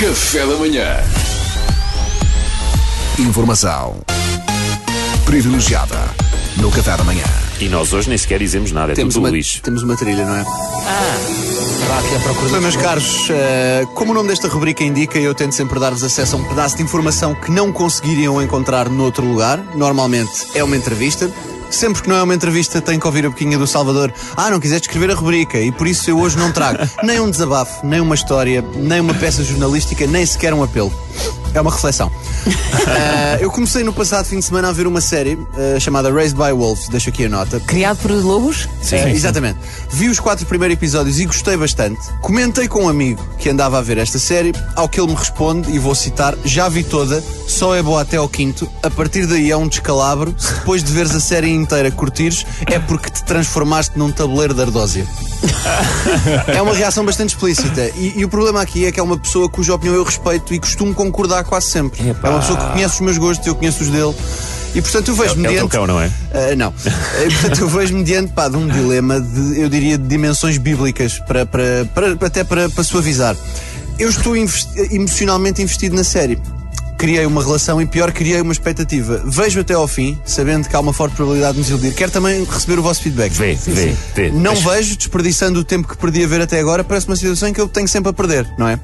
Café da manhã. Informação privilegiada no Café da Manhã. E nós hoje nem sequer dizemos nada, é Temos tudo uma, lixo. temos uma trilha, não é? Estava aqui à procura Bem, meus caros, eh, como o nome desta rubrica indica, eu tento sempre dar-vos acesso a um pedaço de informação que não conseguiriam encontrar noutro lugar. Normalmente é uma entrevista. Sempre que não é uma entrevista, tem que ouvir a boquinha do Salvador. Ah, não quiseste escrever a rubrica e por isso eu hoje não trago nem um desabafo, nem uma história, nem uma peça jornalística, nem sequer um apelo. É uma reflexão. Eh, eu comecei no passado fim de semana a ver uma série eh, chamada Raised by Wolves. Deixo aqui a nota. Criado por lobos? É, exatamente. Vi os quatro primeiros episódios e gostei bastante. Comentei com um amigo que andava a ver esta série, ao que ele me responde, e vou citar: Já vi toda, só é boa até ao quinto. A partir daí é um descalabro. Se depois de veres a série inteira curtires, é porque te transformaste num tabuleiro de ardósia. é uma reação bastante explícita. E, e o problema aqui é que é uma pessoa cuja opinião eu respeito e costumo concordar quase sempre. Epá. É uma pessoa que conhece os meus gostos, eu conheço os dele. E portanto eu vejo É o teu mediante. cão, não é? Ah, não. Ah, portanto, eu vejo-me diante pá, de um dilema de, eu diria, de dimensões bíblicas, para, para, para- até para, para suavizar. Eu estou investi- emocionalmente investido na série. Criei uma relação e, pior, criei uma expectativa. Vejo até ao fim, sabendo que há uma forte probabilidade de me desiludir. Quero também receber o vosso feedback. Vê, vê, vê. Não Mas- vejo, desperdiçando o tempo que perdi a ver até agora, parece uma situação em que eu tenho sempre a perder, não é?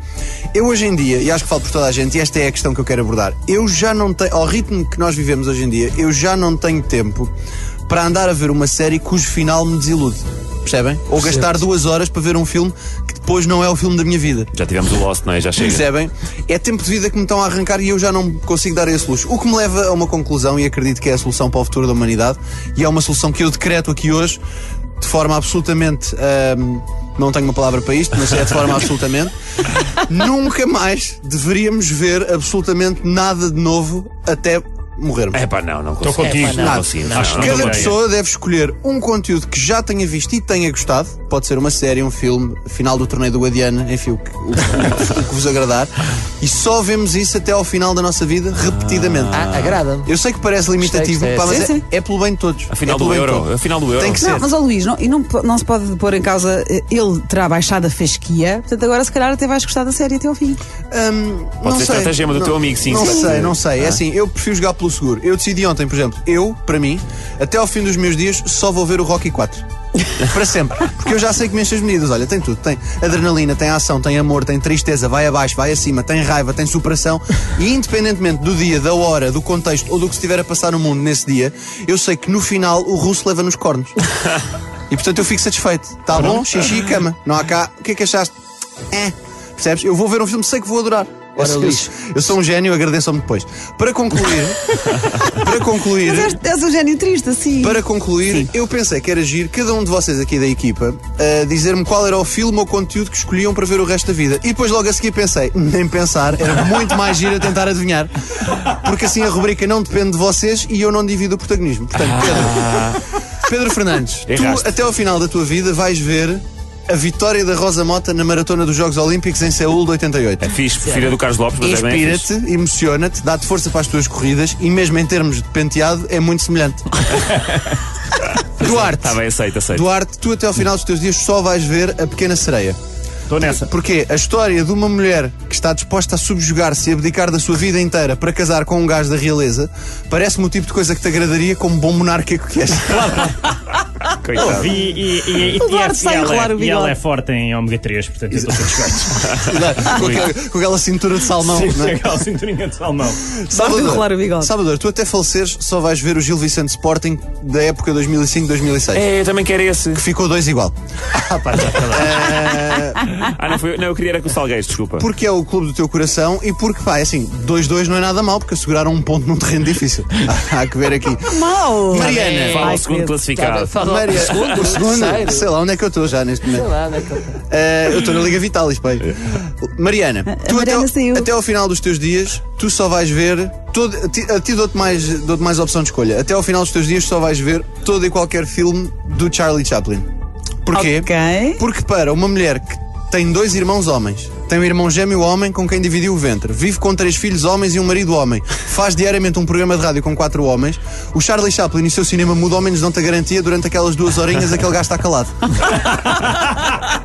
Eu hoje em dia, e acho que falo por toda a gente, e esta é a questão que eu quero abordar, eu já não tenho, ao ritmo que nós vivemos hoje em dia, eu já não tenho tempo para andar a ver uma série cujo final me desilude. Percebem? Ou gastar duas horas para ver um filme depois não é o filme da minha vida. Já tivemos o Lost, não é? Já chega. Percebem? É tempo de vida que me estão a arrancar e eu já não consigo dar esse luxo. O que me leva a uma conclusão, e acredito que é a solução para o futuro da humanidade, e é uma solução que eu decreto aqui hoje, de forma absolutamente. não tenho uma palavra para isto, mas é de forma absolutamente. Nunca mais deveríamos ver absolutamente nada de novo até morrermos. É pá, não, não consigo. contigo. Não, Nada. consigo. Não, não, que Cada não, também. pessoa deve escolher um conteúdo que já tenha visto e tenha gostado. Pode ser uma série, um filme, final do torneio do Guadiana, enfim, o que, o o que vos agradar. E só vemos isso até ao final da nossa vida, repetidamente. Ah, agrada-me. Eu sei que parece limitativo, Gostei, pá, mas é, Sim, é pelo bem de todos. A final é do Euro. A final do Euro. Tem que ser. Não, mas ó Luís, não, e não, não se pode pôr em causa. eh, Ele terá baixado a fasquia, portanto agora se calhar até vais gostar da série até ao fim. Hum, Pode não ser sei. estratagema do Não- teu amigo, sim, Não sim. sei, não sei. É assim, eu prefiro jogar pelo seguro. Eu decidi ontem, por exemplo, eu, para mim, até ao fim dos meus dias, só vou ver o Rocky 4. para sempre. Porque eu já sei que me enche as medidas. Olha, tem tudo. Tem adrenalina, tem ação, tem amor, tem tristeza, vai abaixo, vai acima, tem raiva, tem superação. E independentemente do dia, da hora, do contexto ou do que estiver a passar no mundo nesse dia, eu sei que no final o russo leva nos cornos. E portanto eu fico satisfeito. Tá bom? Xixi e cama. Não há cá. O que é que achaste? É. Percebes? Eu vou ver um filme, sei que vou adorar. Ora, Eu- Luís. Eu sou um gênio, agradeçam-me depois. Para concluir, para concluir, Mas és, és um gênio triste, assim. para concluir, eu pensei que era giro cada um de vocês aqui da equipa a dizer-me qual era o filme ou conteúdo que escolhiam para ver o resto da vida. E depois logo a seguir pensei, nem pensar, era muito mais giro a tentar adivinhar. Porque assim a rubrica não depende de vocês e eu não divido o protagonismo. Portanto, Pedro, Pedro Fernandes, tu Erraste. até ao final da tua vida vais ver a vitória da Rosa Mota na maratona dos Jogos Olímpicos em Seul de 88. É fixe, filha do Carlos Lopes, mas é. Inspira-te, emociona-te, dá-te força para as tuas corridas e mesmo em termos de penteado é muito semelhante. Duarte, Está Tá bem, aceito, aceito. Duarte, tu até ao final dos teus dias só vais ver a pequena sereia. Estou nessa. Porque a história de uma mulher que está disposta a subjugar-se e abdicar da sua vida inteira para casar com um gajo da realeza parece-me o tipo de coisa que te agradaria como bom monárquico que és. Coitado. E, e, e, e, O e, sai a ela, enrolar o e ela bigode. é forte em ômega 3, portanto eu estou satisfeito. com, aquela, com aquela cintura de salmão. não é? Aquela cinturinha de salmão. Basta enrolar o bigode. Salvador, tu até faleceres só vais ver o Gil Vicente Sporting da época 2005-2006. É, eu também quero esse. Que ficou dois igual. Ah, pá, já está lá. Ah, não, foi, não, eu queria era com o Salgueiros, desculpa. Porque é o clube do teu coração e porque, pá, é assim, 2-2 não é nada mal, porque asseguraram um ponto num terreno difícil. Há que ver aqui. Mal! Mariana. Fala o segundo que medo. classificado. Maria, o segundo, sei lá onde é que eu estou já neste momento. Eh, eu estou na Liga Vitalis, pai. Mariana, tu até, Mariana ao- saiu. até ao final dos teus dias, tu só vais ver. Todo, a ti, ti dou-te mais, dou mais opção de escolha. Até ao final dos teus dias, só vais ver todo e qualquer filme do Charlie Chaplin. Porquê? Ok. Porque para uma mulher que tem dois irmãos homens, tem um irmão gêmeo homem com quem dividiu o ventre. Vive com três filhos homens e um marido homem. Faz diariamente um programa de rádio com quatro homens. O Charlie Chaplin e o seu cinema mudo homens não te garantia durante aquelas duas horinhas aquele gajo está calado.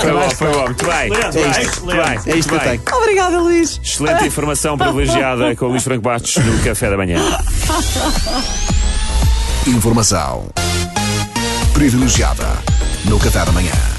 Foi bom, foi bom. Muito bem. Muito bem. É isto que eu tenho. Obrigada, Luís. Excelente informação privilegiada com o Luís Franco Bastos no Café da Manhã. Informação privilegiada no Café da Manhã.